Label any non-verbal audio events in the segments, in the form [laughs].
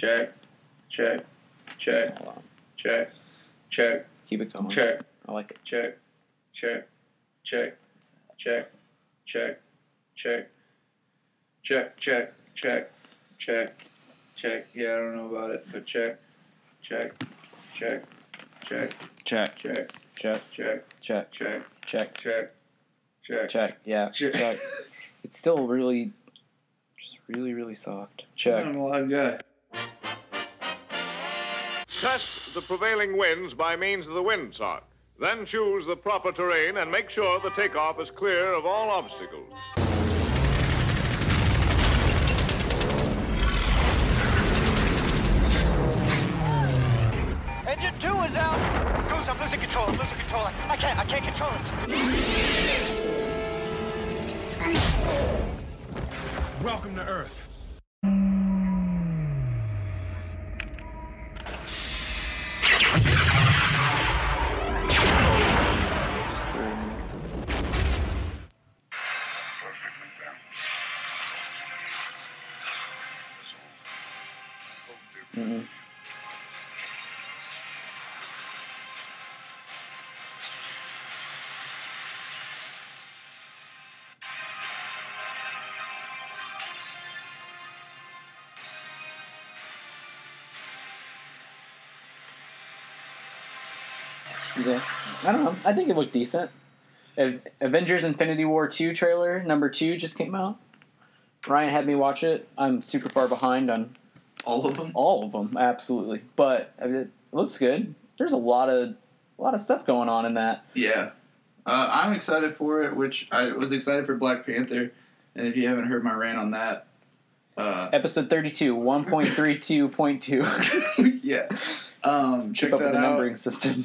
check, check, check, Hold on. check, check, Keep it going. check, I like it. check, check, check, check, check, check, check, check, check, check, check. Yeah, I don't know about it, but check, check, check, check, Check. check, Check. check, Check. check, Check. check, check. Check. Yeah. Check. Check. It's still really, just really, really soft. Check. I'm a live guy. Test the prevailing winds by means of the windsock. Then choose the proper terrain and make sure the takeoff is clear of all obstacles. Engine two is out. Goose, I'm losing control. I'm losing control. I, I can't. I can't control it. Welcome to Earth. Yeah. I don't know. I think it looked decent. Avengers Infinity War 2 trailer number 2 just came out. Ryan had me watch it. I'm super far behind on All of them? all of them, absolutely. But I mean, it looks good. There's a lot of a lot of stuff going on in that. Yeah. Uh, I'm excited for it, which I was excited for Black Panther. And if you haven't heard my rant on that, uh, Episode 32, 1.32.2. [laughs] yeah. Um, check Keep up with that the out. numbering system.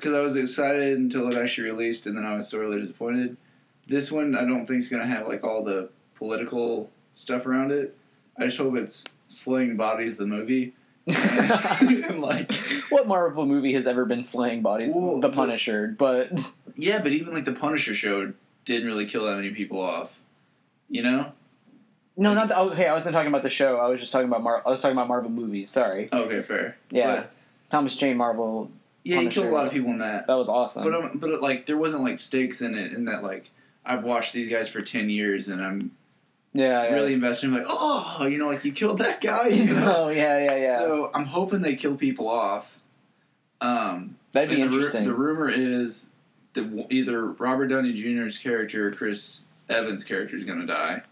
Because I was excited until it actually released, and then I was sorely disappointed. This one, I don't think is gonna have like all the political stuff around it. I just hope it's slaying bodies the movie. and [laughs] [laughs] like, what Marvel movie has ever been slaying bodies? Well, the but- Punisher, but [laughs] yeah, but even like the Punisher show didn't really kill that many people off. You know? no, not the. Oh, okay, I wasn't talking about the show. I was just talking about Mar. I was talking about Marvel movies. Sorry. Okay, fair. Yeah, But, Thomas Jane Marvel. Yeah, he killed a lot of people in that. That was awesome. But um, but like there wasn't like stakes in it in that like I've watched these guys for ten years and I'm yeah, yeah. really invested. I'm like, oh, you know, like you killed that guy. You [laughs] know? no, yeah, yeah, yeah. So I'm hoping they kill people off. Um, That'd be and the interesting. The, rumor is that either Robert Downey Jr.'s character or Chris Evans' character is going to die.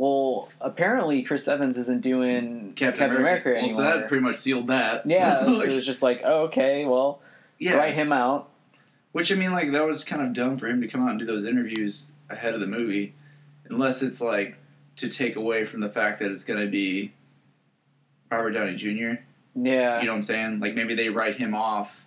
Well, apparently Chris Evans isn't doing Captain, America, Well, anymore. so that pretty much sealed that. yeah, So, [laughs] so it was just like, oh, okay, well, yeah. write him out. Which I mean, like that was kind of dumb for him to come out and do those interviews ahead of the movie, unless it's like to take away from the fact that it's going to be Robert Downey Jr. Yeah, You know what I'm saying? Like maybe they write him off,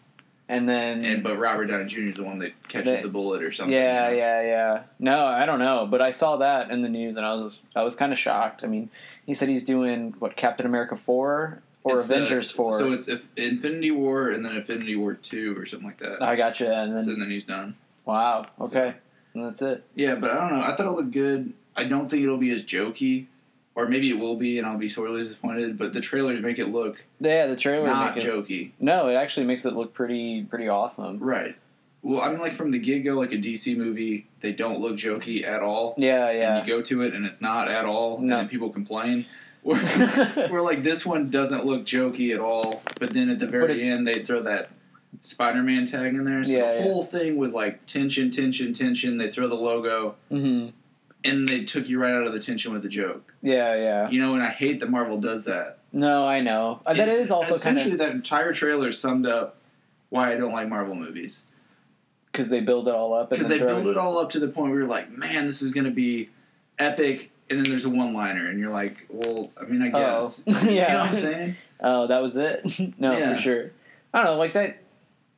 and then and but Robert Downey Jr. is the one that catches They- the bullet or something. Yeah, you know? yeah, yeah. No, I don't know, but I saw that in the news and I was I was kind of shocked. I mean, he said he's doing what Captain America four or It's the- Avengers four. So it's if Infinity War and then Infinity War two or something like that. I gotcha. And then so then he's done. wow, okay, and that's it. Yeah, but I don't know. I thought it looked good. I don't think it'll be as jokey, or maybe it will be, and I'll be sorely disappointed. But the trailers make it look Yeah, the trailer. not make it- jokey. No, it actually makes it look pretty pretty awesome. Right. Well, I mean, like from the get go, like a DC movie, they don't look jokey at all. Yeah, yeah. And you go to it, and it's not at all, No. and then people complain. [laughs] We're like this one doesn't look jokey at all, but then at the very end they throw that Spider-Man tag in there. So Yeah, the yeah. whole thing was like tension, tension, tension. They throw the logo, hmm and they took you right out of the tension with the joke. Yeah, yeah. You know, and I hate that Marvel does that. No, I know. Uh, that It- is also kind essentially of that entire trailer summed up why I don't like Marvel movies because they build it all up because they build it all up to the point where you're like, man, this is going to be epic, and then there's a one-liner, and you're like, well, I mean, I Oh, guess. yeah. [laughs] You know what I'm saying? Oh, that was it. [laughs] no, Yeah. for sure. I don't know, like that.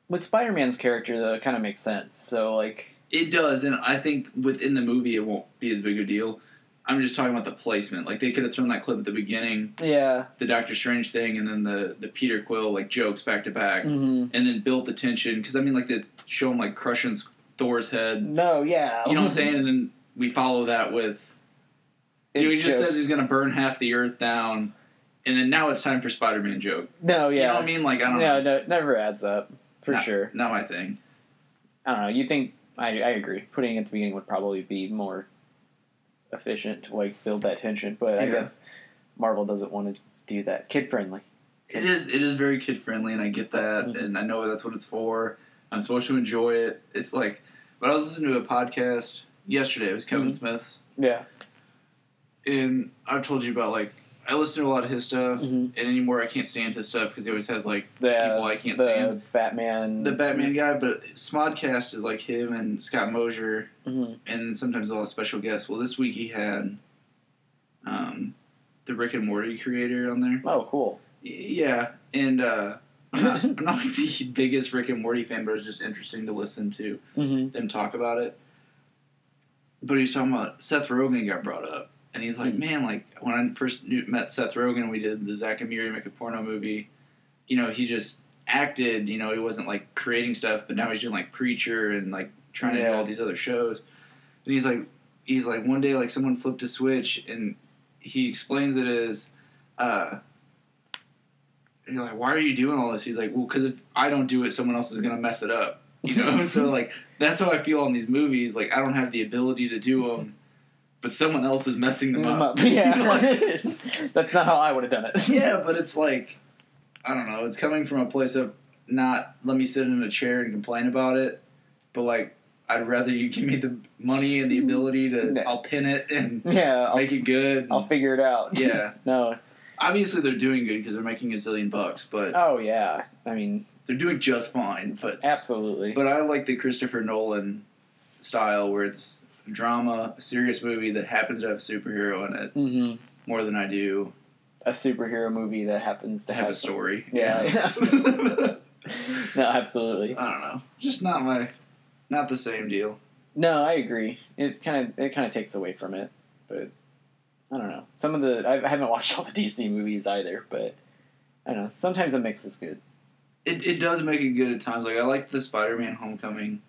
With Spider-Man's character, though, it kind of makes sense. So, like, It does, and I think within the movie it won't be as big a deal. I'm just talking about the placement. Like they could have thrown that clip at the beginning, yeah, the Doctor Strange thing, and then the the Peter Quill like jokes back to back, hmm and then built the tension. Because I mean, like they show him like crushing Thor's head. no, yeah, You know what I'm saying? And then we follow that with you know, he just jokes. says he's gonna burn half the earth down, and then now it's time for Spider-Man joke. No, yeah. You know what I mean? Like I don't no, know. no, it never adds up for Not- sure. Not my thing. I don't know. You think I, I agree. Putting it at the beginning would probably be more efficient to like build that tension, but I Yeah. guess Marvel doesn't want to do that. Kid friendly. It is. It is very kid friendly, and I get that, Mhm. and I know that's what it's for. I'm supposed to enjoy it. It's like, but I was listening to a podcast yesterday. It was Kevin Mhm. Smith's, Yeah. and I've told you about like I listen to a lot of his stuff, Mhm. and anymore I can't stand his stuff because he always has like The people I can't the stand. Batman. The Batman guy, but Smodcast is like him and Scott Mosier, Mhm. and sometimes have special guests. Well, this week he had um, the Rick and Morty creator on there. Oh, cool. Yeah, and uh, I'm not, [laughs] I'm not like the biggest Rick and Morty fan, but it's just interesting to listen to Mm-hmm. them talk about it. But he's talking about Seth Rogen got brought up, and he's like, Hmm. man, like when I first knew, met Seth Rogen, we did the Zack and Miri make a porno movie. You know, he just acted. You know, he wasn't like creating stuff, but now he's doing like Preacher and like trying to do all these other shows. And he's like, he's like, one day like someone flipped a switch, and he explains it as. Uh, and you're like, why are you doing all this? He's like, well, because if I don't do it, someone else is gonna mess it up. You know, [laughs] so like that's how I feel on these movies. Like I don't have the ability to do [laughs] them, but someone else is messing them up. [laughs] Yeah. [laughs] Like, [laughs] That's not how I would have done it. yeah, but it's like I don't know. It's coming from a place of not let me sit in a chair and complain about it, but like I'd rather you give me the money and the ability to Yeah. I'll pin it and Yeah, I'll, make it good. I'll figure it out. yeah, no. obviously they're doing good because they're making a zillion bucks, but Oh yeah. I mean, they're doing just fine. But absolutely. But I like the Christopher Nolan style where it's drama, a serious movie that happens to have a superhero in it hmm more than I do A superhero movie that happens to to have have a story. [laughs] Yeah. I [laughs] No, absolutely. I don't know. Just not my not the same deal. No, I agree. It kind of it kind of takes away from it, but I don't know. Some of the I I haven't watched all the DC movies either, but I don't know. Sometimes a mix is good. It it does make it good at times. Like I like the Spider Man Homecoming.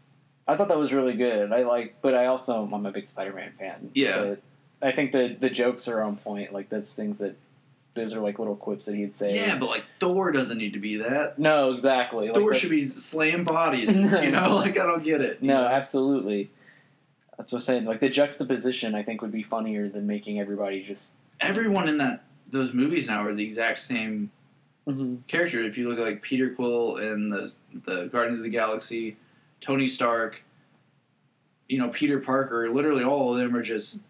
I thought that was really good. I like, but I also I'm a big Spider-Man fan. Yeah. But I think the the jokes are on point. Like those things that those are like little quips that he'd say. Yeah, but like Thor doesn't need to be that. No, exactly. Thor that's- should be slaying bodies. you [laughs] know, like I don't get it. No, know? absolutely. That's what I'm saying. Like the juxtaposition, I think would be funnier than making everybody just. everyone in that those movies now are the exact same Mm-hmm. character. If you look at like Peter Quill in the the Guardians of the Galaxy, Tony Stark, you know Peter Parker, literally all of them are just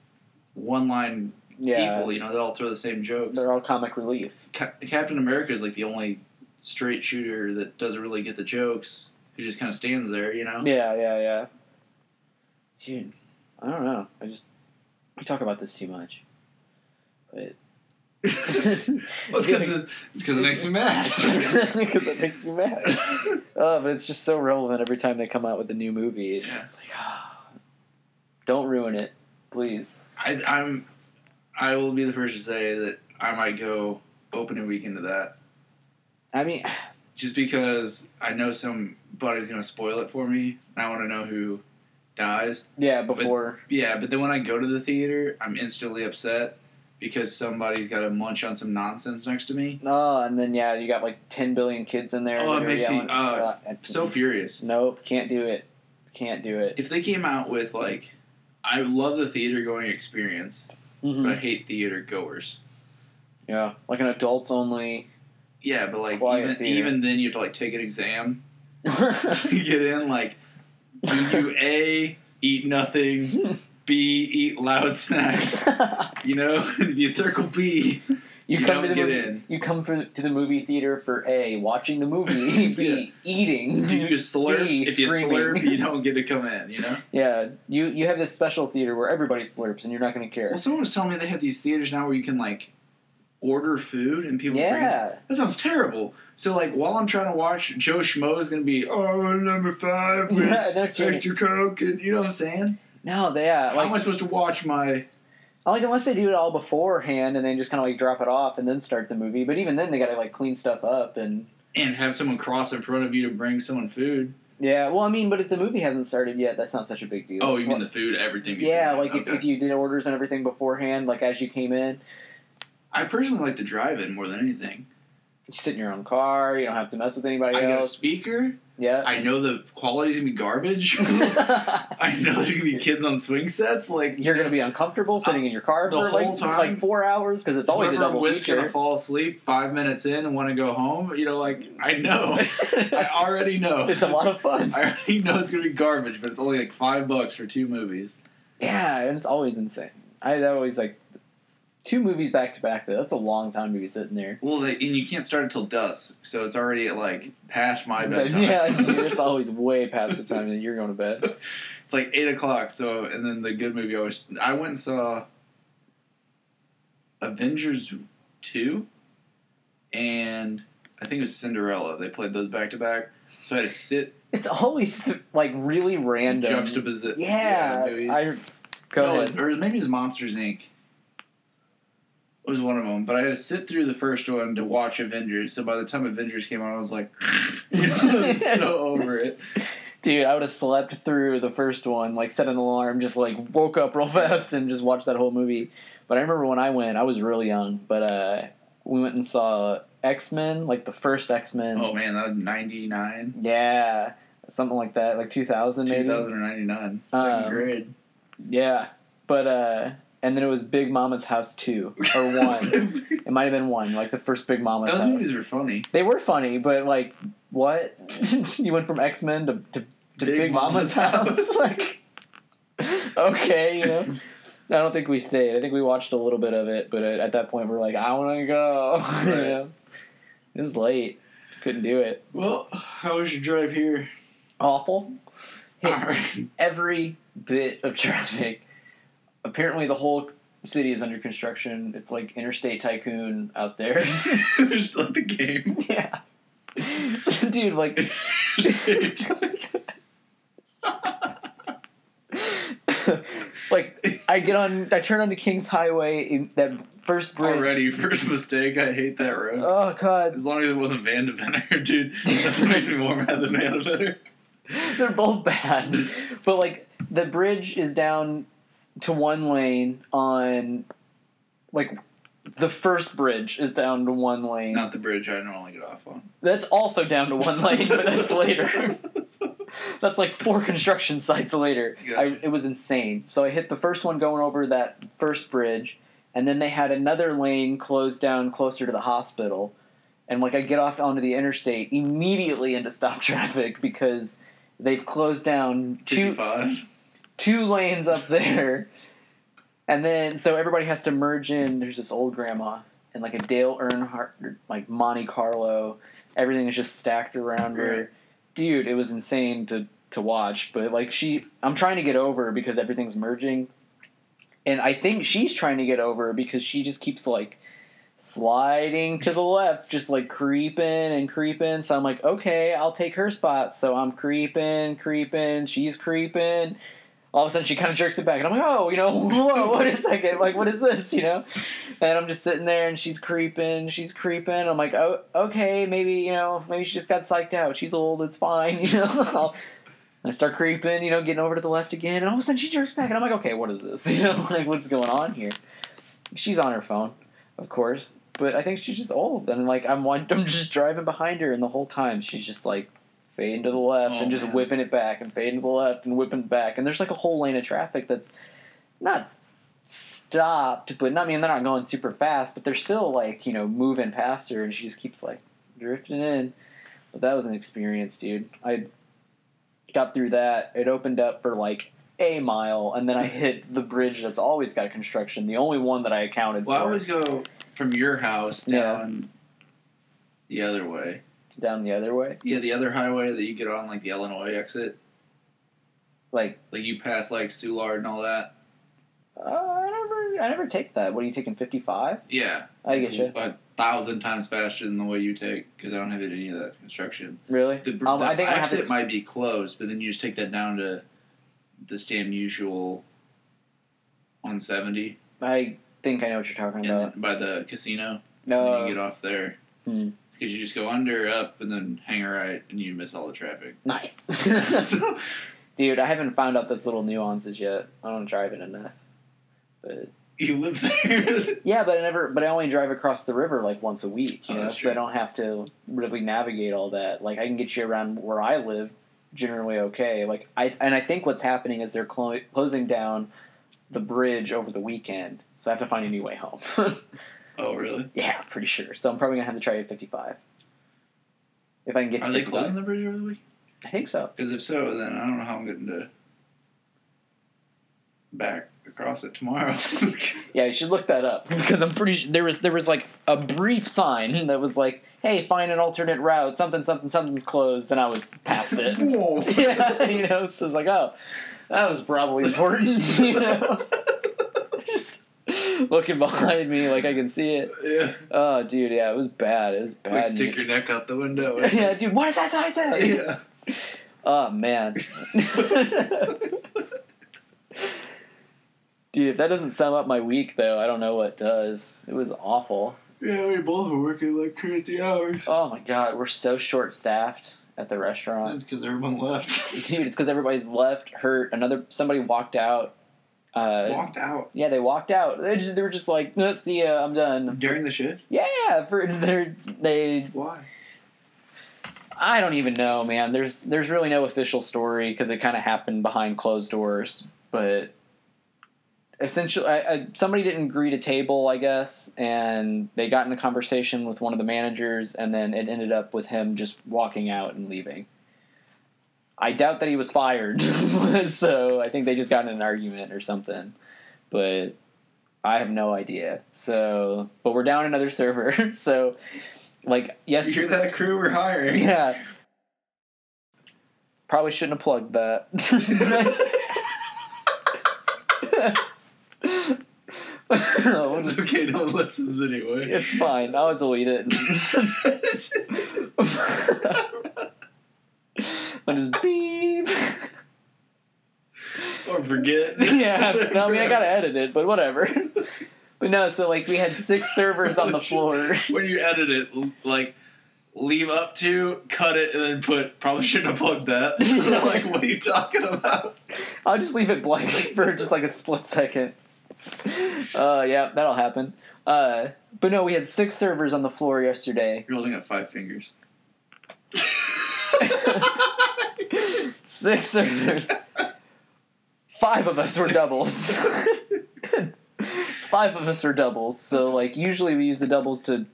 one line Yeah, people. You know they all throw the same jokes. they're all comic relief. Ca- Captain America is like the only straight shooter that doesn't really get the jokes. Who just kind of stands there, you know. Yeah, yeah, yeah. Dude, I don't know. I just we talk about this too much, but [laughs] well, it's because because it makes me mad. [laughs] because it makes me mad. [laughs] Oh, but it's just so relevant every time they come out with a new movie. It's Yeah. just like, ah, don't ruin it, please. I, I'm, I will be the first to say that I might go opening weekend to that. I mean, just because I know somebody's gonna spoil it for me. and I want to know who dies. yeah, before Yeah, but then when I go to the theater, I'm instantly upset because somebody's got to munch on some nonsense next to me. oh, and then yeah, you got like ten billion kids in there. Oh, it makes me, uh, So furious. nope, can't do it. Can't do it. If they came out with like, I love the theater going experience, Mhm. but I hate theater goers. Yeah, like an adults only. Yeah, but like even theater. even then you have to like take an exam [laughs] to get in. Like, do you a eat nothing, [laughs] b eat loud [laughs] snacks? You know, [laughs] if you circle B, You, You come don't to the get movie, in. You come for, to the movie theater for A, watching the movie, [laughs] B, eating. do you slurp? C, if you screaming. slurp, you don't get to come in. You know. Yeah, you you have this special theater where everybody slurps and you're not going to care. Well, someone was telling me they have these theaters now where you can like order food and people bring. Yeah, That sounds terrible. So like while I'm trying to watch, Joe Schmo is gonna be oh number five with yeah, no extra coke and you know what I'm saying? No, they, yeah, How am I supposed to watch my? like unless they do it all beforehand and then just kind of like drop it off and then start the movie. But even then, they got to like clean stuff up and And have someone cross in front of you to bring someone food. yeah. Well, I mean, but if the movie hasn't started yet, that's not such a big deal. Oh, you mean Well, the food, everything? Yeah, like if, Okay. if you did orders and everything beforehand, like as you came in. I personally like the drive-in more than anything. You sit in your own car. You don't have to mess with anybody I got a else. speaker. Yeah. I know the quality's gonna be garbage. [laughs] I know there's gonna be kids on swing sets. Like You're gonna be uncomfortable sitting in your car The for whole like, time. like four hours because it's always a double with's feature. gonna fall asleep five minutes in and want to go home. You know, like I know. [laughs] I already know. it's a lot of fun. I already know it's gonna be garbage, but it's only like five bucks for two movies. Yeah, and it's always insane. I that always like two movies back to back. Though that's a long time to be sitting there. Well, they, and you can't start until dusk, so it's already at like past my [laughs] bedtime. yeah, it's, [laughs] it's always way past the time that you're going to bed. [laughs] It's like eight o'clock. So, and then the good movie I was. I went and saw Avengers two, and I think it was Cinderella. They played those back to back. So I had to sit It's always like really random. juxtaposition. Yeah, movies. I go No, ahead. Or maybe it was Monsters Inc. It was one of them, but I had to sit through the first one to watch Avengers. So by the time Avengers came on, I was like, you [laughs] know, I was so [laughs] over it. Dude, I would have slept through the first one, like set an alarm, just like woke up real [laughs] fast and just watched that whole movie. But I remember when I went, I was really young, but uh, we went and saw X Men, like the first X Men. Oh man, that was ninety nine. Yeah, something like that, like 2000 maybe. 2000 or 99. Second Um, grade. Yeah, but uh, and then it was Big Momma's House two or one. [laughs] it might have been one, like the first Big Mama's Those House. movies were funny. They were funny, but like, what? [laughs] you went from X Men to, to, to Big, Big Mama's, Mama's house? House. [laughs] like, okay, you know. I don't think we stayed. I think we watched a little bit of it, but at at that point, we are like, I want to go. you Right. know? It was late. Couldn't do it. Well, how was your drive here? Awful. Hit every bit of traffic. Apparently, the whole city is under construction. It's like Interstate Tycoon out there. [laughs] Just like the game. [laughs] yeah. So, dude, like. [laughs] like I get on, I turn onto Kings Highway in that first bridge. Already, first mistake. I hate that road. Oh god, As long as it wasn't Van de dude. That makes me more mad than Van de they're both bad. But like the bridge is down to one lane on, like, the first bridge is down to one lane. Not the bridge I normally get off on. That's also down to one lane, but that's [laughs] later. That's like four construction sites later. I, it was insane. So I hit the first one going over that first bridge, and then they had another lane closed down closer to the hospital. And like I get off onto the interstate immediately into stop [laughs] traffic because they've closed down two 55. Two lanes up [laughs] there. And then so everybody has to merge in. There's this old grandma and like a Dale Earnhardt, like Monte Carlo. Everything is just stacked around her. Dude, it was insane to to watch. But like she, I'm trying to get over because everything's merging, and I think she's trying to get over because she just keeps like sliding to the left, just like creeping and creeping. So I'm like, okay, I'll take her spot. So I'm creeping, creeping. She's creeping. All of a sudden, she kind of jerks it back, and I'm like, oh, you know, [laughs] whoa, wait a second, like, what is this, you know? And I'm just sitting there, and she's creeping, she's creeping. I'm like, oh, okay, maybe, you know, maybe she just got psyched out. She's old, it's fine, [laughs] you know. I start creeping, you know, getting over to the left again, and all of a sudden she jerks back, and I'm like, okay, what is this? [laughs] You know, like, what's going on here? She's on her phone, of course, but I think she's just old, and like, I'm one, I'm just driving behind her, and the whole time she's just like fading to the left Oh, and just man. whipping it back, and fading to the left and whipping back, and there's like a whole lane of traffic that's not stopped, but not, I mean they're not going super fast, but they're still like you know moving past her, and she just keeps like drifting in. But that was an experience, dude. I got through that. It opened up for like a mile, and then I [laughs] hit the bridge that's always got construction. The only one that I accounted Well, I always go from your house Yeah. down the other way. Down the other way. Yeah, the other highway that you get on, like the Illinois exit. Like Like you pass like Soulard and all that. uh, I never, I never take that. What are you taking? Fifty five? Yeah. I get you. A thousand times faster than the way you take because I don't have any of that construction. Really? The, Um, I think I exit to- might be closed, but then you just take that down to the damn usual 170 I think I know what you're talking and about. by the casino. No. then you get off there. Hmm. Because you just go under, up, and then hang a right, and you miss all the traffic. Nice. [laughs] [laughs] so, Dude, I haven't found out those little nuances yet. I don't drive it enough. But You live there. [laughs] Yeah, but I never. But I only drive across the river like once a week. You Oh, know, so I don't have to really navigate all that. Like I can get you around where I live, generally okay. Like I and I think what's happening is they're clo- closing down the bridge over the weekend, so I have to find a new way home. Oh, really? yeah, pretty sure. So I'm probably gonna have to try at 55. If I can get to Are they 55. closing the bridge over the week? I think so. Because if so, then I don't know how I'm getting to back across it tomorrow. [laughs] [laughs] Yeah, you should look that up because I'm pretty sure there was there was like a brief sign that was like, "Hey, find an alternate route. Something, something, something's closed," and I was past it. Whoa. [laughs] yeah, you know, so it's like, oh, that was probably important. You know, [laughs] looking behind me, like I can see it. Yeah. Oh, dude, yeah, it was bad. It was bad. Like stick your neck out the window. [laughs] yeah, dude, what did that sign say? yeah. [laughs] Oh man. Dude, if that doesn't sum up my week, though, I don't know what does. It was awful. Yeah, we both were working like crazy hours. Oh my god, we're so short staffed at the restaurant. That's because everyone left. Dude, it's because everybody's left, hurt. Another somebody walked out. Uh, Walked out yeah, they walked out. They just they were just like, no, see ya, I'm done. during the shift. Yeah, for they're, they. Why? I don't even know, man. There's there's really no official story because it kind of happened behind closed doors. But essentially, I, I, somebody didn't agree to table, I guess, and they got in a conversation with one of the managers, and then it ended up with him just walking out and leaving. I doubt that he was fired, [laughs] so I think they just got in an argument or something. But I have no idea. So, but we're down another server. [laughs] So, like You yesterday. hear that crew we're hiring? Yeah. Probably shouldn't have plugged that. [laughs] It's okay. No one listens anyway. it's fine. I'll delete it. I'll just [laughs] beep. [laughs] or forget. [laughs] yeah. No, I mean I gotta edit it, but whatever. But no, so like we had six servers on the floor. when you edit it, like leave up to, cut it, and then put probably shouldn't have plugged that. like, what are you talking about? I'll just leave it blank for just like a split second. Uh, yeah, that'll happen. Uh, but no, we had six servers on the floor yesterday. You're holding up five fingers. Six [laughs] servers. Five of us were doubles. [laughs] Five of us were doubles. So like usually we use the doubles to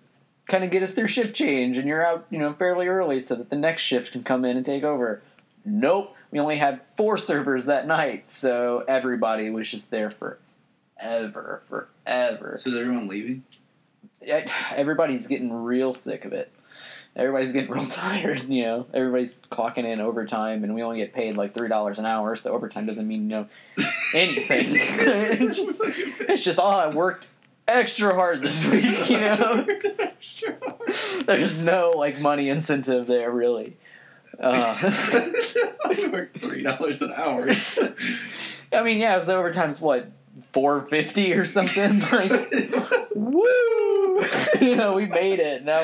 kind of get us through shift change, and you're out, you know, fairly early so that the next shift can come in and take over. Nope, we only had four servers that night, so everybody was just there forever, forever. So is everyone leaving? Yeah, everybody's getting real sick of it. Everybody's getting [laughs] real tired, you know. Everybody's clocking in overtime, and we only get paid like three dollars an hour, so overtime doesn't mean you know [laughs] anything. [laughs] it's, just, it's just, oh, I worked extra hard this week, you know. There's no like money incentive there, really. Uh, I work three dollars an hour. I mean, yeah, so overtime's what four fifty or something. Like, woo! [laughs] you know, we made it. Now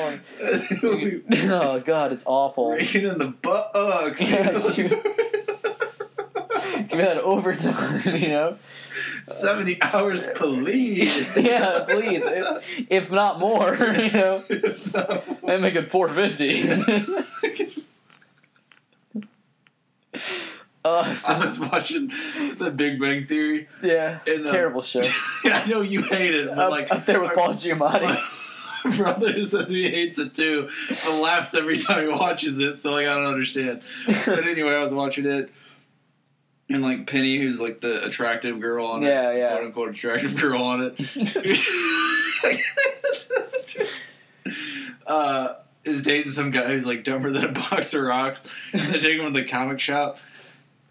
we're [laughs] oh god, it's awful. Raking in the bucks. Yeah. [laughs] Give me that overtime, you know. Seventy hours, please. Yeah, please, if, if not more, you know. And make it four fifty. uh, so- I was watching The Big Bang Theory. yeah, and, uh, terrible show. I know you hate it, but Up, like up there with Paul Giamatti. [laughs] Brother says he hates it too, but laughs every time he watches it. So like I don't understand. But [laughs] anyway, I was watching it, and like Penny, who's like the attractive girl on Yeah, it, yeah. quote unquote attractive girl on it, [laughs] uh, is dating some guy who's like dumber than a box of rocks. And they take him to the comic shop.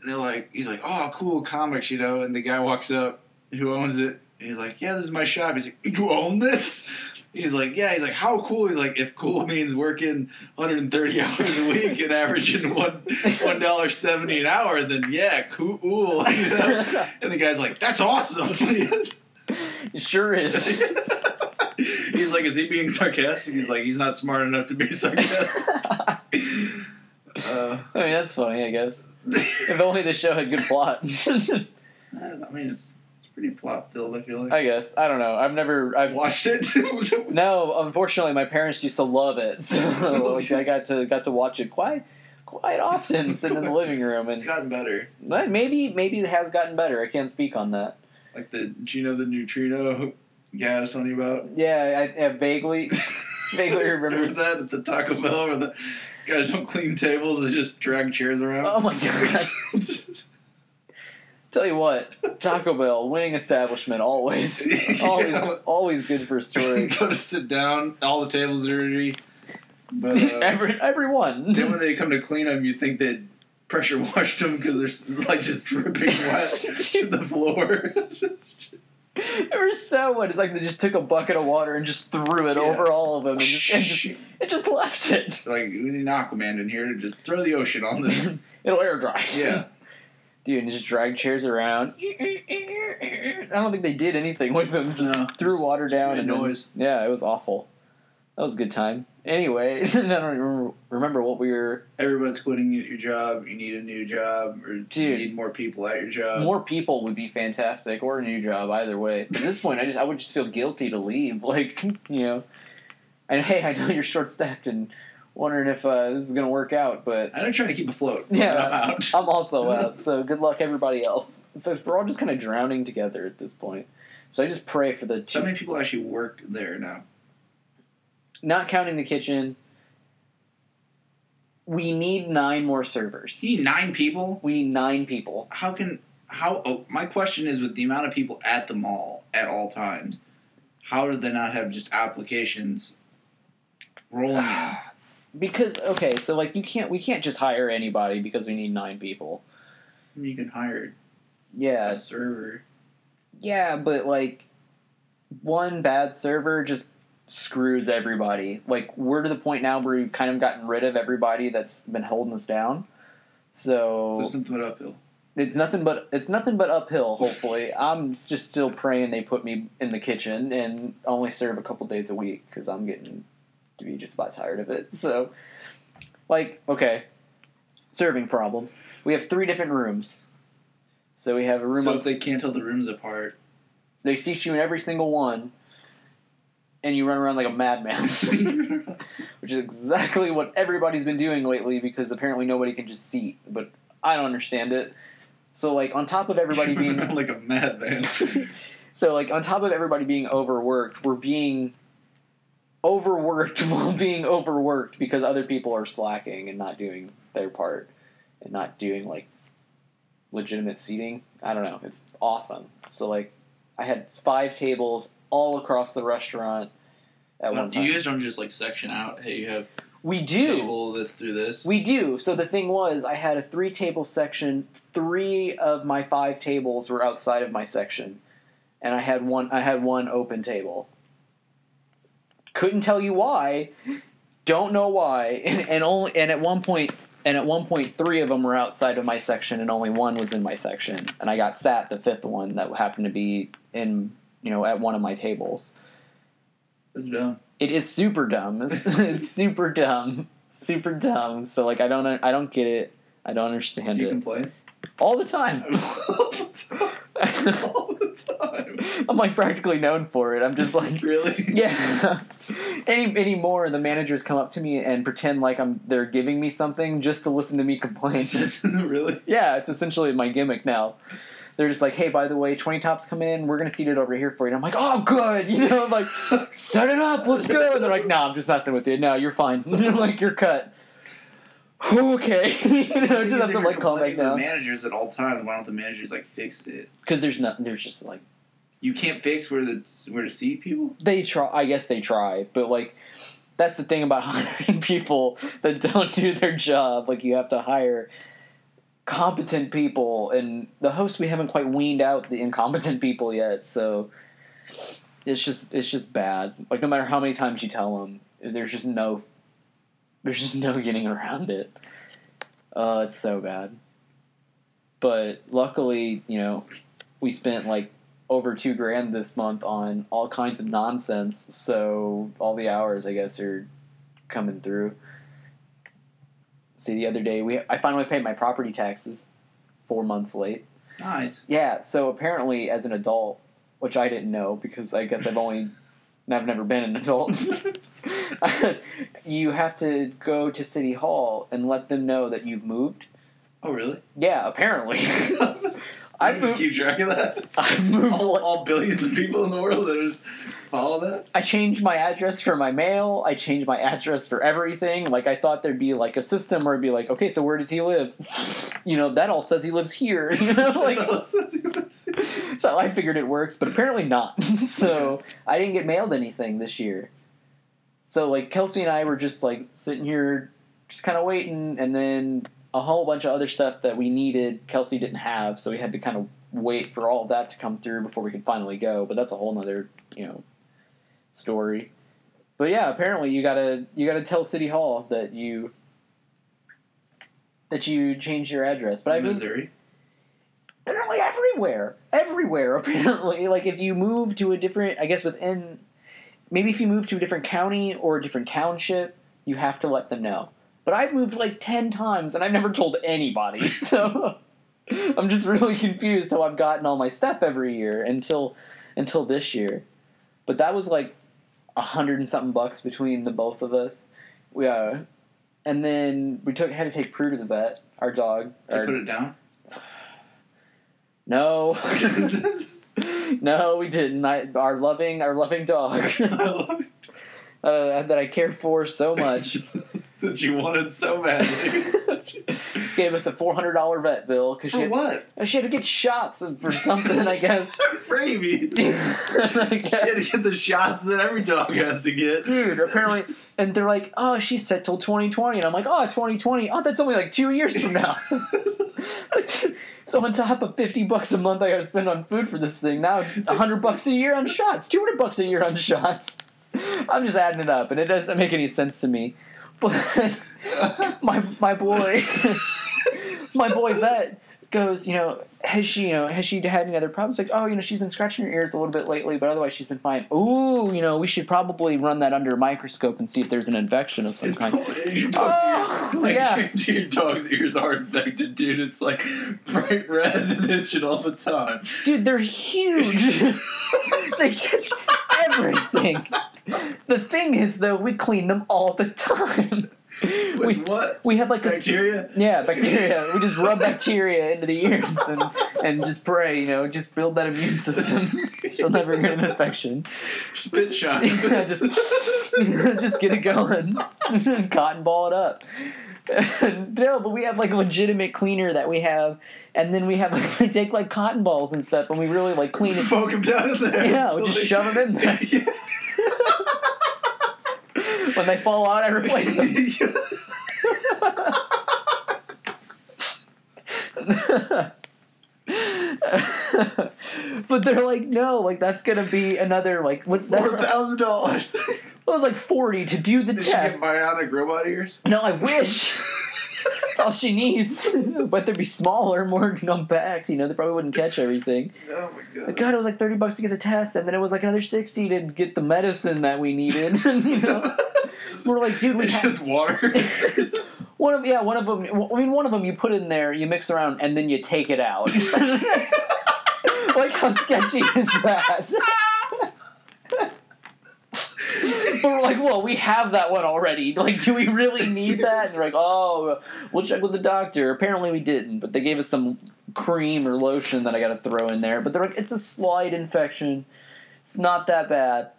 And they're like, he's like, oh, cool comics, you know. And the guy walks up, who owns it. And he's like, yeah, this is my shop. He's like, you own this? He's like, yeah. He's like, how cool? He's like, if cool means working 130 [laughs] hours a week and averaging one one dollar seventy an hour, then yeah, cool. You [laughs] know? And the guy's like, that's awesome. [laughs] Sure is. he's like, is he being sarcastic? He's like, he's not smart enough to be sarcastic. I Uh, mean, that's funny, I guess. If only the show had good plot. I don't know, I mean, it's pretty plot filled. I feel like. I guess I don't know. I've never. I've watched it. [laughs] [laughs] no. Unfortunately, my parents used to love it, [laughs] so oh, like, I got to got to watch it quite quite often, sitting in the living room, And it's gotten better. maybe maybe it has gotten better. I can't speak on that. Like the Gino the Neutrino guy I was telling you about. Yeah, I, I vaguely vaguely Remember remember. that at the Taco Bell where the guys don't clean tables; they just drag chairs around. Oh my god! Tell you what, Taco Bell, winning establishment, always, [laughs] always, Yeah. always good for a [laughs] story. go to sit down, all the tables are dirty. But [laughs] uh, Every everyone. then when they come to clean them, you think they pressure washed them because they're like just dripping wet to the floor. It was so wet. It's like they just took a bucket of water and just threw it Yeah. over all of them, and just, and just it just left it. like we need an Aquaman in here to just throw the ocean on this. It'll air dry. Yeah. Dude, and just drag chairs around. I don't think they did anything with them. Just No. threw water down and then- noise. yeah, it was awful. That was a good time. Anyway, [laughs] I don't remember, remember what we were. Everybody's quitting at your job. You need a new job, or you need more people at your job. More people would be fantastic, or a new job, either way. At this point, I just I would just feel guilty to leave. [laughs] Like you know, and hey, I know you're short staffed and wondering if uh, this is gonna work out, but I'm trying to keep afloat. [laughs] Yeah. I'm out. I'm also [laughs] out. So good luck, everybody else. So we're all just kind of drowning together at this point. So I just pray for the two, many people actually work there now. not counting the kitchen. We need nine more servers. You need nine people. We need nine people. How can how? Oh, my question is with the amount of people at the mall at all times, how do they not have just applications rolling in? [sighs] [sighs] [sighs] Because okay, so like you can't we can't just hire anybody because we need nine people. You can hire Yeah, a server. yeah, but like one bad server just screws everybody. Like we're to the point now where we've kind of gotten rid of everybody that's been holding us down. So So it's nothing but uphill. it's nothing but it's nothing but uphill. Hopefully, [laughs] I'm just still praying they put me in the kitchen and only serve a couple days a week because I'm getting to be just about tired of it. [laughs] So, like, okay, serving problems. We have three different rooms. So we have a room. So up, if they can't tell the rooms apart, they seat you in every single one, and you run around like a madman. [laughs] [laughs] which is exactly what everybody's been doing lately because apparently nobody can just seat. But I don't understand it. So like on top of everybody being like a madman. so like on top of everybody being overworked, we're being overworked [laughs] while being overworked because other people are slacking and not doing their part and not doing like legitimate seating. I don't know. It's awesome. So like I had five tables all across the restaurant at one uh, time. you guys don't just like section out. Hey, you have we do. table this through this. We do. So the thing was, I had a three table section. Three of my five tables were outside of my section, and I had one. I had one open table. Couldn't tell you why. Don't know why. And, and only and at one point and at one point three of them were outside of my section, and only one was in my section. And I got sat the fifth one that happened to be in you know at one of my tables. That's dumb. It is super dumb. [laughs] It's, it's super dumb. Super dumb. So like I don't I don't get it. I don't understand You it. the time. all the time. [laughs] [laughs] Time. I'm like practically known for it. I'm just like [laughs] Really? [laughs] yeah. any anymore the managers come up to me and pretend like I'm they're giving me something just to listen to me complain. [laughs] really? yeah, it's essentially my gimmick now. They're just like, hey, by the way, 20 tops coming in. We're going to seat it over here for you. And I'm like, oh, good. You know, I'm like, set it up. Let's go. And they're like, no, I'm just messing with you. No, you're fine. Like, you're cut. [laughs] Okay. [laughs] you know, just have to like calm back The managers at all times. Why don't the managers like fix it? Because there's not, there's just like, You can't fix where the where to seat people. they try, I guess they try, but like, that's the thing about [laughs] hiring people that don't do their job. Like, you have to hire competent people, and the host we haven't quite weaned out the incompetent people yet. So it's just it's just bad. Like no matter how many times you tell them, there's just no there's just no getting around it. Uh, it's so bad. But luckily, you know, we spent like over two grand this month on all kinds of nonsense. So all the hours, I guess, are coming through. See, the other day we I finally paid my property taxes, four months late. Nice. Yeah, so apparently as an adult, which I didn't know because I guess I've only I've never been an adult. [laughs] [laughs] you have to go to city hall and let them know that you've moved. Oh, really? Yeah, apparently. [laughs] I moved keep track of that. [laughs] I moved All, all billions of people in the world that just follow that. I changed my address for my mail. I changed my address for everything. Like I thought there'd be like a system where it'd be like, okay, so where does he live? [laughs] You know, that all says he lives here. [laughs] You know, like so I figured it works, but apparently not. so I didn't get mailed anything this year. So like Kelsey and I were just like sitting here, just kind of waiting, and then a whole bunch of other stuff that we needed, Kelsey didn't have, so we had to kind of wait for all of that to come through before we could finally go. But that's a whole nother, you know, story. But yeah, apparently you gotta you gotta tell City Hall that you that you changed your address. But I Missouri. apparently everywhere, everywhere. [laughs] Apparently, like if you move to a different, I guess within, maybe if you move to a different county or a different township, you have to let them know. But I've moved like ten times and I've never told anybody, [laughs] so I'm just really confused how I've gotten all my stuff every year until until this year. But that was like a hundred and something bucks between the both of us. We uh, and then we took had to take Prue to the vet, our dog. Did put it down? no. [laughs] no, we didn't. I, our loving, our loving dog [laughs] uh, that I care for so much that you wanted so badly. [laughs] gave us a four hundred dollar vet bill because she For had, what? Oh, she had to get shots for something. I guess. [laughs] Rabies. [laughs] I guess. had to get the shots that every dog has to get. Dude, apparently, and they're like, "Oh, she's set till 2020," and I'm like, "Oh, 2020. Oh, that's only like two years from now." So, so on top of 50 bucks a month I gotta spend on food for this thing, now 100 bucks a year on shots, 200 bucks a year on shots. I'm just adding it up, and it doesn't make any sense to me. But [laughs] my my boy, [laughs] my boy vet goes, you know, has she, you know, has she had any other problems? Like, oh, you know, she's been scratching her ears a little bit lately, but otherwise she's been fine. Ooh, you know, we should probably run that under a microscope and see if there's an infection of some kind. Your dog's Oh, ears, like, yeah. your, [laughs] your dog's ears are infected, dude. It's like bright red and itching all the time. Dude, they're huge. they catch everything. The thing is, though, we clean them all the time. With We, what? we have like a Bacteria? Yeah, bacteria. We just rub bacteria into the ears and, and just pray, you know, just build that immune system. They'll never get an infection. Spit shot. [laughs] Yeah, just [laughs] just get it going. [laughs] Cotton ball it up. [laughs] no, but we have like a legitimate cleaner that we have, and then we have [laughs] like we take like cotton balls and stuff, and we really like clean it. Poke him down in there. [laughs] Yeah, we just shove them in there. Yeah. When they fall out, I replace them. [laughs] but they're like, no, like that's gonna be another like what's that? Four thousand dollars. It was like forty to do the test. Did she get bionic robot ears? No, I wish. [laughs] That's all she needs. [laughs] but they'd be smaller, more compact. You know, they probably wouldn't catch everything. [laughs] Oh my god. God, it was like thirty bucks to get the test, and then it was like another sixty to get the medicine that we needed. [laughs] you know, we're like, dude, we It's have just water. one of yeah, one of them. I mean, one of them you put in there, you mix around, and then you take it out. like how sketchy is that? [laughs] but we're like, well, we have that one already. [laughs] Like, do we really need that? And they're like, oh, we'll check with the doctor. Apparently, we didn't, but they gave us some cream or lotion that I got to throw in there. But they're like, it's a slight infection. It's not that bad.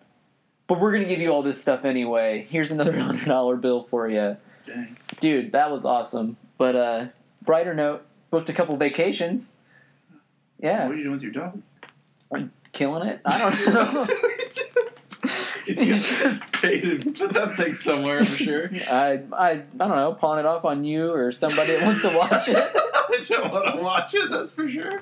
But we're gonna give you all this stuff anyway. Here's another [laughs] hundred dollar bill for you, Dang. dude. That was awesome. But uh, brighter note, booked a couple vacations. Yeah, What are you doing with your dog? I'm killing it. I don't know. [laughs] Paid to put that thing somewhere, I'm sure. [laughs] I, I I don't know, pawn it off on you or somebody that wants to watch it. [laughs] I don't want to watch it, that's for sure.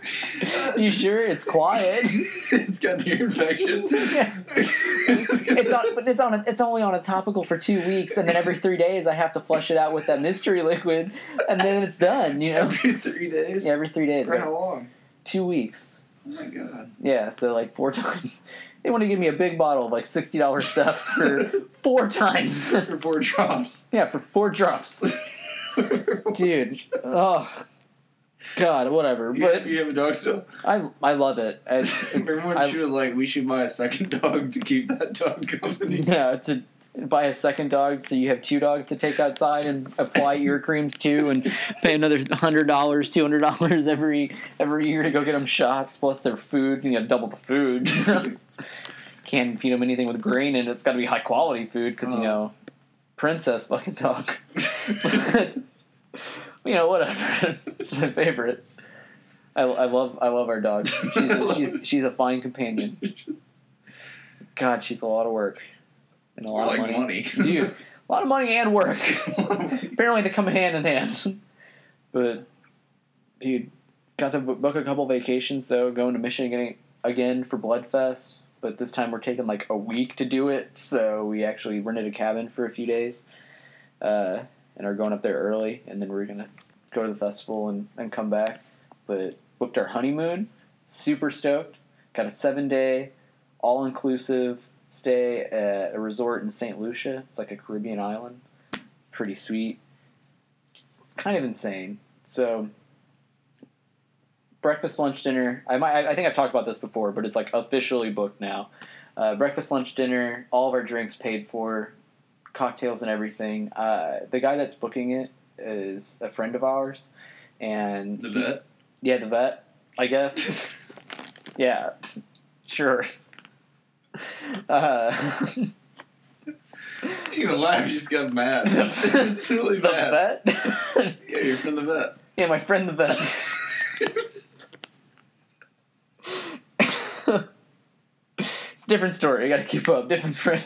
You sure? It's quiet. it's got ear infection. Yeah. It's on, but it's on. A, it's only on a topical for two weeks, and then every three days I have to flush it out with that mystery liquid, and then it's done. You know, Every three days? yeah, every three days, For how long? two weeks. Oh my god. Yeah, so like four [laughs] times. They want to give me a big bottle of like sixty dollars stuff for [laughs] four times. For four drops. [laughs] yeah, for four drops, dude. Oh, God, whatever. You, But you have a dog still? I I love it. It's, it's, Remember when I- she was like, "We should buy a second dog to keep that dog company"? Yeah, to buy a second dog so you have two dogs to take outside and apply [laughs] ear creams to and pay another hundred dollars, two hundred dollars every every year to go get them shots plus their food. You gotta double the food. [laughs] Can't feed them anything with grain in it. It's got to be high quality food because you Oh. know, princess fucking dog. [laughs] but you know, whatever. it's my favorite. I, I love I love our dog. She's a, she's she's a fine companion. God, she's a lot of work and a lot like of money. money. Dude, [laughs] a lot of money and work. [laughs] Apparently, they come hand in hand. But, dude, got to book a couple vacations though. Going to Michigan again for Bloodfest, but this time we're taking like a week to do it. So we actually rented a cabin for a few days, uh, and are going up there early, and then we're gonna go to the festival and, and come back. But booked our honeymoon. Super stoked. Got a seven day, all inclusive stay at a resort in St. Lucia. It's like a Caribbean island. Pretty sweet. It's kind of insane. So, breakfast, lunch, dinner. I might. I think I've talked about this before, but it's like officially booked now. Uh, breakfast, lunch, dinner. All of our drinks paid for, cocktails and everything. Uh, the guy that's booking it is a friend of ours, and the he- vet. yeah, the vet. I guess. [laughs] yeah, sure. [laughs] Uh, You gonna laugh? You just got mad. [laughs] it's really the bad. vet. [laughs] Yeah, you're from the vet. yeah, my friend the vet. it's a different story. I gotta keep up. Different friend.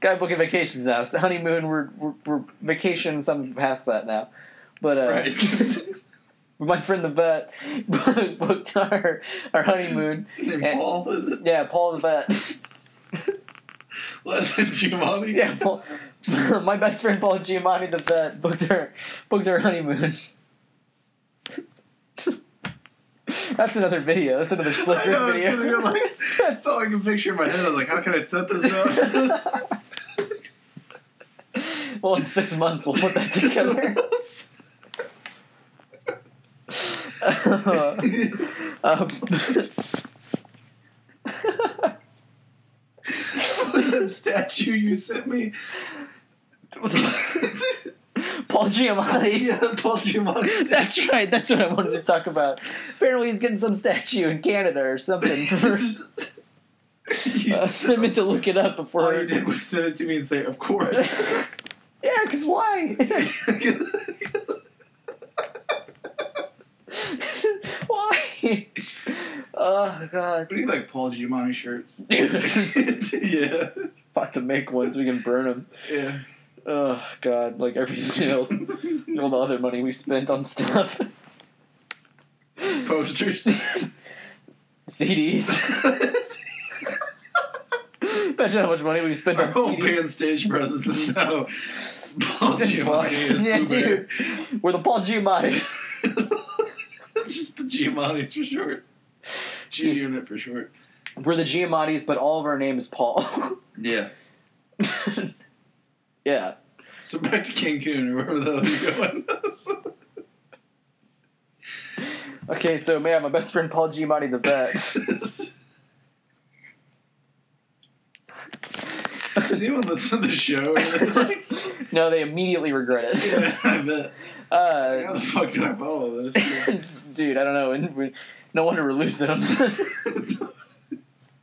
Guy booking vacations now. So honeymoon. We're we're, we're vacation. Some past that now. But uh, right. My friend the vet [laughs] booked our our honeymoon. And- Paul, is it? Yeah, Paul the vet. Less than Giamatti. Yeah, Paul, [laughs] my best friend Paul Giamatti the vet booked her booked her honeymoon. [laughs] That's another video. That's another slicker know, video. like, that's all I can picture in my head. I was like, how can I set this up? well, in six months we'll put that together. Um, statue you sent me. Paul Giamatti. [laughs] yeah, Paul Giamatti statue. That's right. That's what I wanted to talk about. Apparently, he's getting some statue in Canada or something. [laughs] For, [laughs] uh, I meant to look it up before. all you did was send it to me and say, of course. yeah, because why? why? [laughs] Oh god, do you like, Paul Giamatti shirts? [laughs] yeah, About to make one so we can burn them. yeah. Oh god, like everything else, [laughs] all the other money we spent on stuff, Posters. CDs. Imagine how much money we spent Our on whole CDs. band stage presence is now Paul Giamatti yeah, dude. We're the Paul Giamattis. [laughs] Just the Giamattis for short. G unit for short. We're the Giamattis, but all of our name is Paul. [laughs] Yeah. yeah. So back to Cancun or wherever the hell you're going. [laughs] Okay, so man, my best friend Paul Giamatti the vet. Does anyone listen to the show? Like, no, they immediately regret it. yeah, I bet. Uh, How the fuck did I follow this? Dude, I don't know. And we, no wonder we're losing them.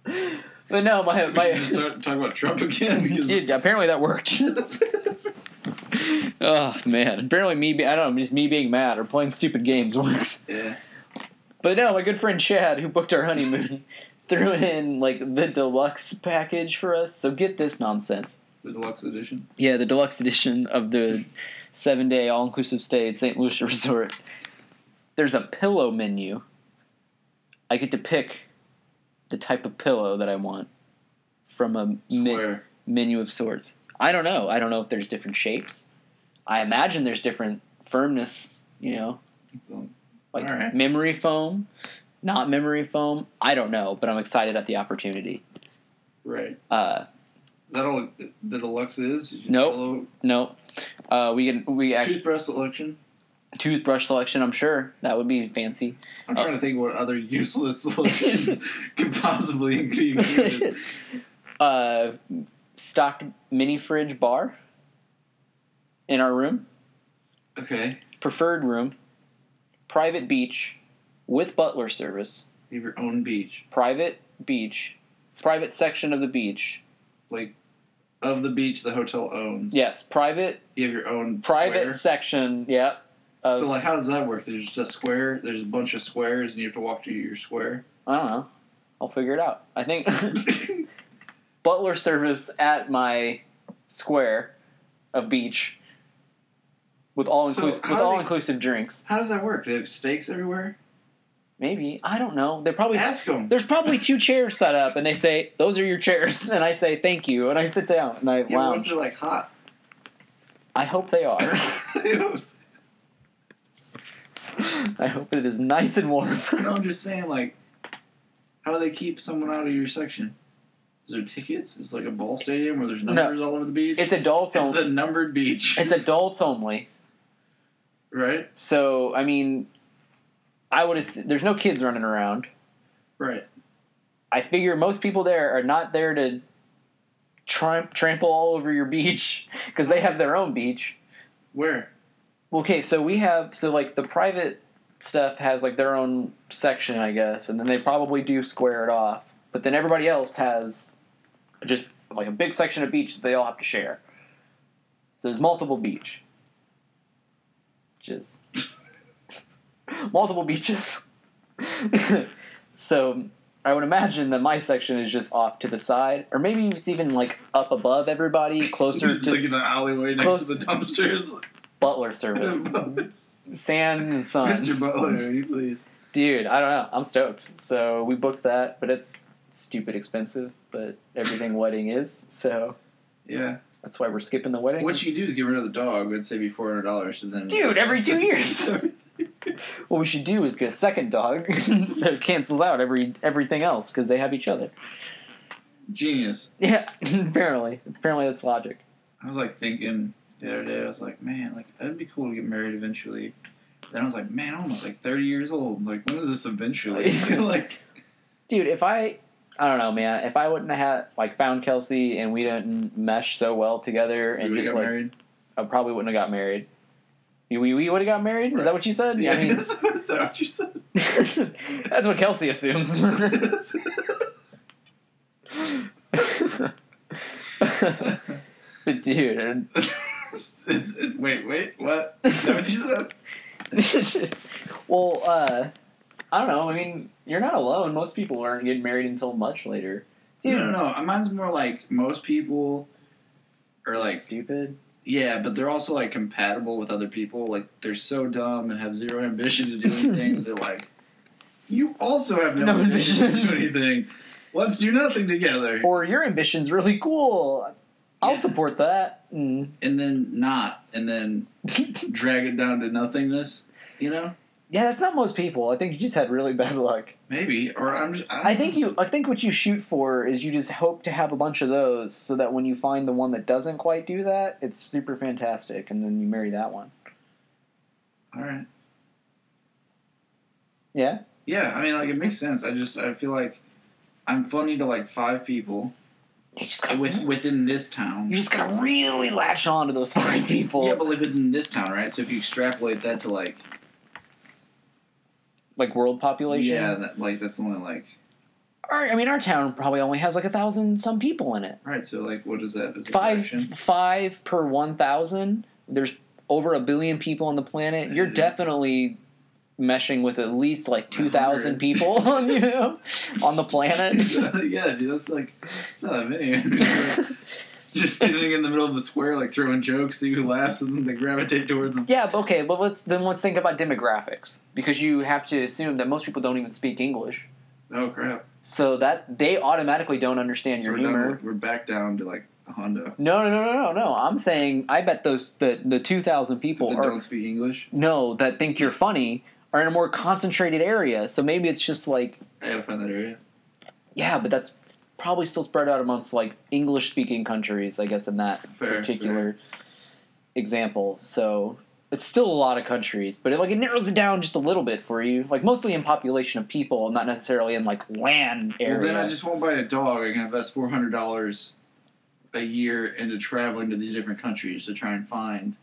[laughs] but no, my my just talk, talk about Trump again. dude, apparently that worked. [laughs] oh man, apparently me, be- I don't know, just me being mad or playing stupid games [laughs] works. yeah. But no, my good friend Chad, who booked our honeymoon, threw in like the deluxe package for us. So get this nonsense. The deluxe edition. Yeah, the deluxe edition of the seven day all inclusive stay at St. Lucia Resort. There's a pillow menu. I get to pick the type of pillow that I want from a me- menu of sorts. I don't know. I don't know if there's different shapes. I imagine there's different firmness, you know, So, like Alright. memory foam, not memory foam. I don't know, but I'm excited at the opportunity. right. Uh, Is that all the deluxe is? Is Nope. pillow- no, uh, we can we actually Toothbrush selection. Toothbrush selection, I'm sure that would be fancy. I'm trying to think what other useless [laughs] solutions could possibly be included. [laughs] uh, stock mini fridge bar in our room, Okay. preferred room, private beach with butler service, You have your own beach. private beach, private section of the beach. Like of the beach the hotel owns. Yes, private You have your own private square. section. Yeah. Of, so like how does that work? There's just a square, there's a bunch of squares and you have to walk to your square. I don't know. I'll figure it out. I think [laughs] butler service at my square of beach with all inclusive how with all they- inclusive drinks. how does that work? They have stakes everywhere? Maybe I don't know. They're probably Ask them. there's probably two chairs set up, and they say those are your chairs, [laughs] and I say thank you, and I sit down and I Yeah, what if lounge. they're like hot? I hope they are. [laughs] I hope it is nice and warm. [laughs] no, I'm just saying like how do they keep someone out of your section? Is there tickets? Is it like a ball stadium where there's No. numbers all over the beach? It's adults only. It's the numbered beach. It's [laughs] adults only. right? So I mean, I would. Assume, there's no kids running around. Right. I figure most people there are not there to tramp, trample all over your beach [laughs] because they have their own beach. Where? Okay, so we have so like the private stuff has like their own section, I guess, and then they probably do square it off. But then everybody else has just like a big section of beach that they all have to share. So there's multiple beach. Just [laughs] multiple beaches. [laughs] so I would imagine that my section is just off to the side, or maybe it's even like up above everybody, [laughs] closer to like the alleyway next close- to the dumpsters. Butler service. [laughs] Sand and sun. Mr. Butler, please. Dude, I don't know. I'm stoked. So we booked that, but it's stupid expensive, but everything [laughs] wedding is. So Yeah. that's why we're skipping the wedding. What you could do is get rid of the dog. It'd save you four hundred dollars, and then Dude, every two [laughs] years. what we should do is get a second dog so it cancels out every everything else because they have each other. Genius. Yeah, apparently. Apparently that's logic. I was like thinking the other day. I was like, man, like that'd be cool to get married eventually. Then I was like, man, I'm almost like thirty years old. Like, when is this eventually? [laughs] [laughs] like, Dude, if I I don't know, man. If I wouldn't have had like found Kelsey and we didn't mesh so well together and just like married. I probably wouldn't have got married. We, we would have got married? Is that what you said? Yeah, I mean, [laughs] is that what you said? that's what Kelsey assumes. but dude, Is it- wait, wait, what? Is that what you said? [laughs] well, uh, I don't know. I mean, you're not alone. Most people aren't getting married until much later. Dude, No, no, no. Mine's more like most people are like, stupid. yeah, but they're also like compatible with other people. Like they're so dumb and have zero ambition to do [laughs] anything. they're like, you also have no, No ambition to do anything. Let's do nothing together. Or your ambition's really cool. I'll support that. Mm. and then not, and then [laughs] drag it down to nothingness. You know, yeah, that's not most people. I think you just had really bad luck. maybe. Or I'm just. I, I think know. you. I think what you shoot for is you just hope to have a bunch of those, so that when you find the one that doesn't quite do that, it's super fantastic, and then you marry that one. All right. Yeah. Yeah, I mean, like it makes sense. I just I feel like I'm funny to like five people You just got with within this town. You just gotta really latch on to those five people. Yeah, but like within this town, right? So if you extrapolate that to like like world population. yeah, that like that's only like Our, I mean, our town probably only has like a thousand some people in it. right. So like, what is that? Is Five, fraction? five per one thousand. There's over a billion people on the planet. You're definitely meshing with at least like two hundred. thousand people, [laughs] you know, on the planet. [laughs] yeah, dude, that's like it's not that many. [laughs] Just standing in the middle of the square, like throwing jokes, see who laughs, and then they gravitate towards them. Yeah, okay, but let's then let's think about demographics because you have to assume that most people don't even speak English, Oh crap! so that they automatically don't understand So your we're, humor. to- we're back down to like Honda. No, no, no, no, no, no. I'm saying I bet those the the two thousand people that are don't speak English. no that think you're funny are in a more concentrated area. So maybe it's just like I gotta find that area. yeah, but that's probably still spread out amongst like English speaking countries, I guess, in that Fair, particular example. So it's still a lot of countries, but it like it narrows it down just a little bit for you. Like mostly in population of people, not necessarily in like land area. Well, then I just won't buy a dog. I can invest four hundred dollars a year into traveling to these different countries to try and find.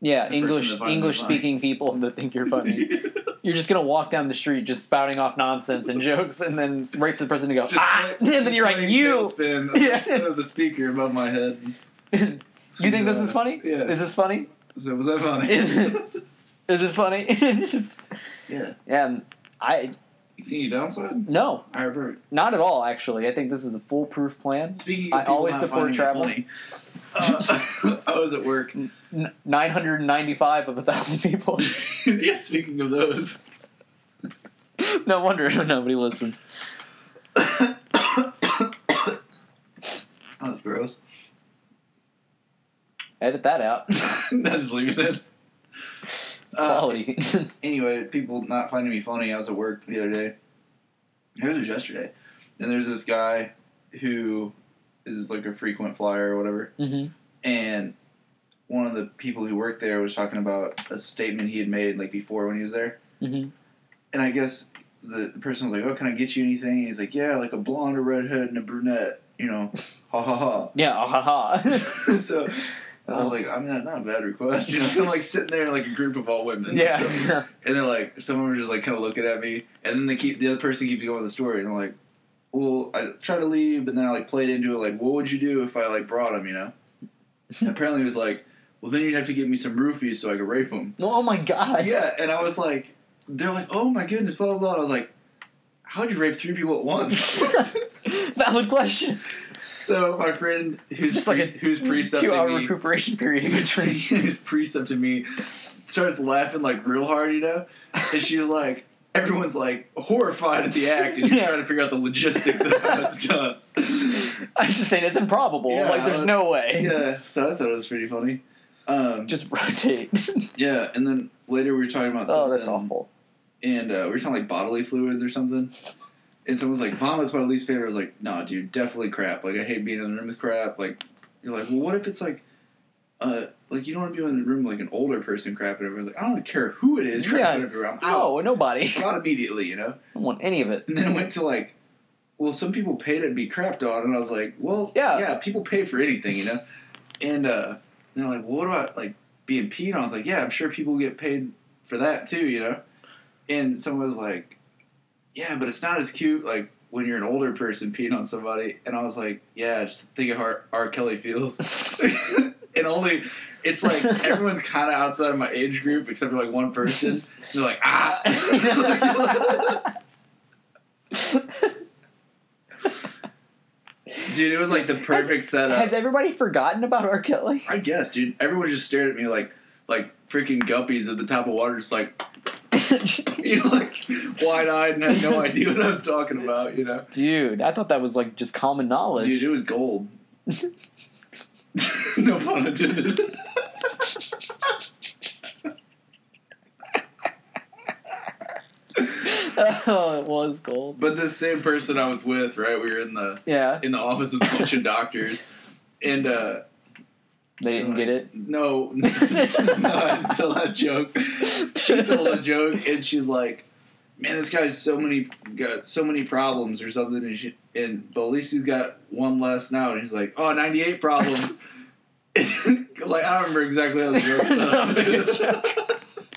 Yeah, English that finds me English speaking people that think you're funny. [laughs] You're just gonna walk down the street just spouting off nonsense and jokes, and then wait for the person to go Just ah, play- [laughs] and then you're like you. [laughs] of- Yeah. the speaker above my head. you think this is funny? Yeah. Is this funny? So was that funny? Is Is this funny? Just- yeah. yeah, and I You see any downside? no, I heard. not at all. Actually, I think this is a foolproof plan. Speaking of I always support travel. Uh, I was at work. N- 995 of a thousand people. [laughs] yeah, speaking of those. no wonder nobody listens. That was gross. Edit that out. [laughs] Not just leaving it. [laughs] Uh, Quality. anyway, people not finding me funny. I was at work the other day. It was yesterday, and there's this guy who is like a frequent flyer or whatever, hmm and one of the people who worked there was talking about a statement he had made like before when he was there, hmm and I guess the person was like, "Oh, can I get you anything?" And he's like, "Yeah, like a blonde, a redhead, and a brunette." You know, [laughs] ha ha ha. Yeah, ah, ha ha. ha. [laughs] so. I was like, I mean, that's not a bad request, you know. So I'm like sitting there in like a group of all women. So- yeah. and they're like, some of them are just like kind of looking at me, and then they keep the other person keeps going with the story, and I'm like, well, I try to leave, but then I like played into it, like, what would you do if I like brought him, you know? [laughs] Apparently, it was like, well, then you'd have to give me some roofies so I could rape him. oh my god. Yeah, and I was like, they're like, oh my goodness, blah blah blah. And I was like, how'd you rape three people at once? [laughs] Valid question. so my friend, who's Just like pre- a who's precepting two-hour me, recuperation period in between. [laughs] who's precepting me, starts laughing like real hard, you know, and she's like, everyone's like horrified at the act, and you're [laughs] Yeah. trying to figure out the logistics of how it's [laughs] done. I'm just saying it's improbable. Yeah, like there's uh, no way. yeah, so I thought it was pretty funny. Um, Just rotate. [laughs] yeah, and then later we were talking about something. oh, that's awful. and uh, we were talking like bodily fluids or something. And someone's like, vomit's my least favorite. I was like, nah, dude, definitely crap. Like, I hate being in the room with crap. Like, you're like, well, what if it's like, uh, like you don't want to be in the room like an older person crapping everywhere. I like, I don't care who it is crapping Yeah. everywhere. I'm out. No, nobody. [laughs] Not immediately, you know. I don't want any of it. And then it went to like, well, some people pay to be crapped on, and I was like, well, Yeah. yeah, people pay for anything, you know. And uh, they're like, well, what about like being peed on? I was like, yeah, I'm sure people get paid for that too, you know. And someone was like, yeah, but it's not as cute like when you're an older person peeing on somebody. And I was like, yeah, just think of how. R. Kelly feels. [laughs] [laughs] and only. It's like [laughs] everyone's kind of outside of my age group except for like one person. [laughs] They're like, ah. [laughs] Dude, it was like the perfect setup. Has everybody forgotten about R. Kelly? I guess, dude. Everyone just stared at me like like freaking guppies at the top of water, just like you know, like wide eyed and had no idea what I was talking about. You know, Dude, I thought that was like just common knowledge. dude, it was gold. [laughs] no pun intended. oh, it was gold. but this same person I was with, right? We were in the Yeah, in the office with a bunch of [laughs] doctors, and uh they didn't get it. No, [laughs] no, I didn't tell that joke. She told a joke, and she's like, "Man, this guy's so many got so many problems or something." And, she, and but at least he's got one less now. And he's like, "Oh, 98 problems." [laughs] like I don't remember exactly how the joke a.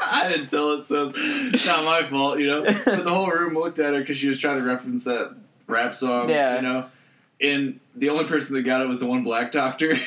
I didn't tell it, so it's not my fault, you know. [laughs] But the whole room looked at her because she was trying to reference that rap song, Yeah. you know. And the only person that got it was the one black doctor. [laughs]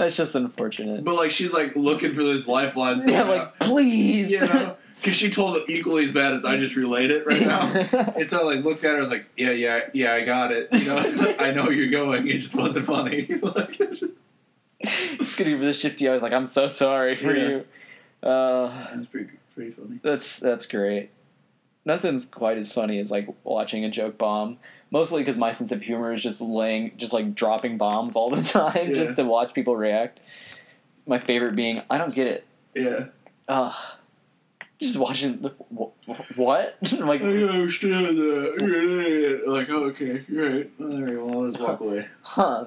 That's just unfortunate. but like she's like looking for this lifeline. Yeah, like please. you know, because she told it equally as bad as I just relayed it right now. [laughs] And so I like looked at her. I was like, "Yeah, yeah, yeah, I got it. You know, [laughs] I know where you're going. It just wasn't funny." [laughs] like, it's just- gonna give it a shifty. I was like, I'm so sorry for Yeah. you. Uh, that's pretty pretty funny. that's that's great. Nothing's quite as funny as like watching a joke bomb. Mostly because my sense of humor is just laying, just like dropping bombs all the [laughs] time, Yeah. just to watch people react. My favorite being, I don't get it. Yeah. Ugh. Just watching. the- wh- What? [laughs] like, I don't understand that. You're an idiot. Like, oh, okay, you're right. All right, well, I'll just walk away. huh?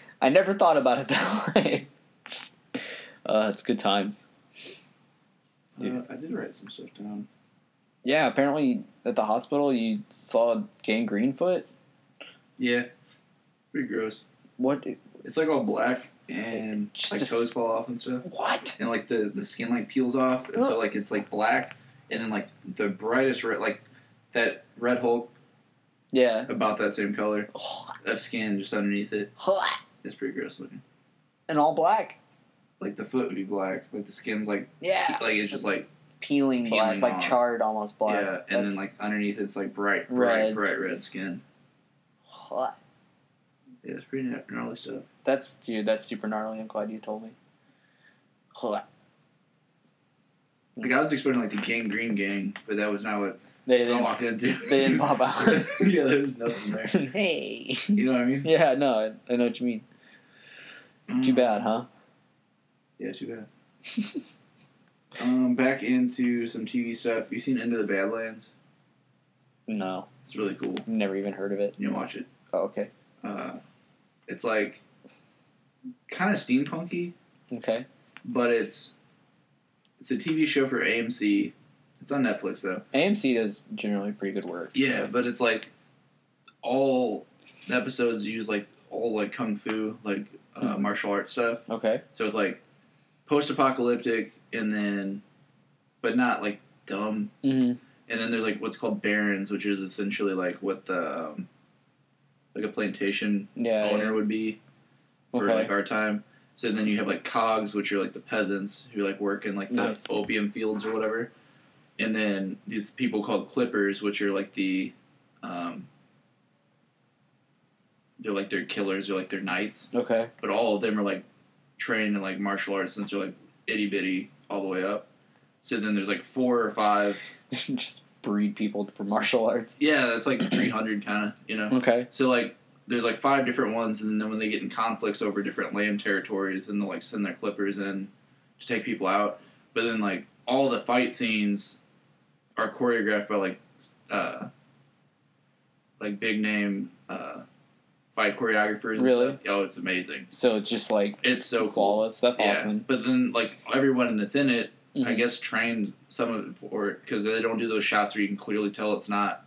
[laughs] I never thought about it that way. Just, uh, it's good times. Uh, I did write some stuff down. Yeah, apparently at the hospital you saw gangrene foot. Yeah, pretty gross. What? It's like all black and Just like toes fall off and stuff, What? and like the the skin like peels off, and so like it's like black, and then like the brightest red, like that red Hulk, Yeah. about that same color of skin just underneath it. And It's pretty gross looking. And all black. Like the foot would be black, like the skin's like Yeah. like it's just like Peeling, black, Peeling like off. charred almost black. yeah, and That's- then like underneath it's like bright, Red. bright, bright red skin. What? Yeah, it's pretty gnarly stuff. That's dude. That's super gnarly. I'm glad you told me. What? Like I was expecting like the Gangreen Gang, but that was not what They I didn't. walked into. [laughs] They didn't pop out. [laughs] yeah, there was nothing there. [laughs] hey. You know what I mean? Yeah. No. I, I know what you mean. Too Mm. bad, huh? Yeah, too bad. Um, back into some TV stuff. You seen Into the Badlands? No. It's really cool. Never even heard of it. You watch it. Oh, okay. Uh, it's like kind of steampunky, Okay. but it's it's a TV show for AMC. It's on Netflix though. AMC does generally pretty good work. Yeah, but it's like all episodes use like all like kung fu, like uh, Hmm. martial arts stuff. Okay. So it's like post-apocalyptic, and then, but not like dumb. Mm-hmm. And then there's like what's called barons, which is essentially like what the um, like a plantation Yeah. owner would be for Okay. like our time. So then you have like cogs, which are like the peasants who like work in like the Nice. opium fields or whatever. And then these people called clippers, which are like the, um, they're like their killers or like their knights. Okay. But all of them are like trained in like martial arts since they're like itty bitty all the way up. So then there's like four or five. [laughs] Just breed people for martial arts. Yeah, that's like 300 kind of, you know. Okay. So like there's like five different ones, and then when they get in conflicts over different land territories, then they'll like send their clippers in to take people out. But then like all the fight scenes are choreographed by like uh like big name uh fight choreographers and Really? stuff. Oh, it's amazing. So it's just like It's so cool. flawless. That's Yeah. awesome. But then like everyone that's in it, I Mhm. guess trained some of it for it because they don't do those shots where you can clearly tell it's not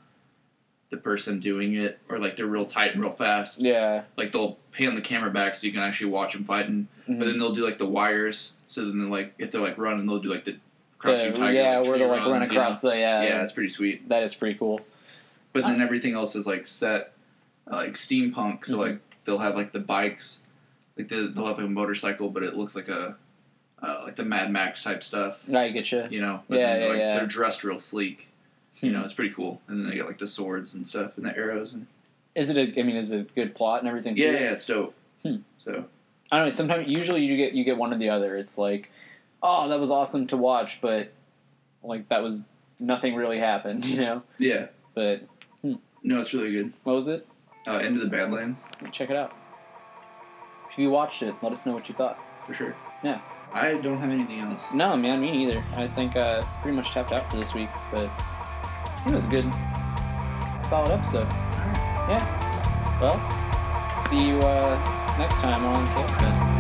the person doing it or like they're real tight and real fast Yeah. like they'll pan the camera back so you can actually watch them fighting. Mhm. But then they'll do like the wires. So then they're like if they're like running, they'll do like the crouching The- tiger. yeah, like, where tree they like run runs, you across know? the yeah. Yeah, it's pretty sweet. That is pretty cool. But then everything else is like set, like steampunk. So Mhm. like they'll have like the bikes, like the, they'll have like a motorcycle, but it looks like a uh, like the Mad Max type stuff. I get you. You know, but Yeah, yeah, like, yeah. they're dressed real sleek. You Hmm. know, it's pretty cool. And then they get like the swords and stuff and the arrows and Is it a? I mean, is it a good plot and everything? too? yeah, yeah, it's dope. Hmm. So I don't know. Sometimes, usually, you get you get one or the other. It's like, oh, that was awesome to watch, but like that was nothing really happened, [laughs] you know. yeah, But no, it's really good. what was it? Uh, Into the Badlands Check it out. If you watched it, let us know what you thought. for sure. Yeah. I don't have anything else. No, man, me neither. I think uh, pretty much tapped out for this week, but it was a good, solid episode. Yeah. Well, see you uh, next time on Tailspin.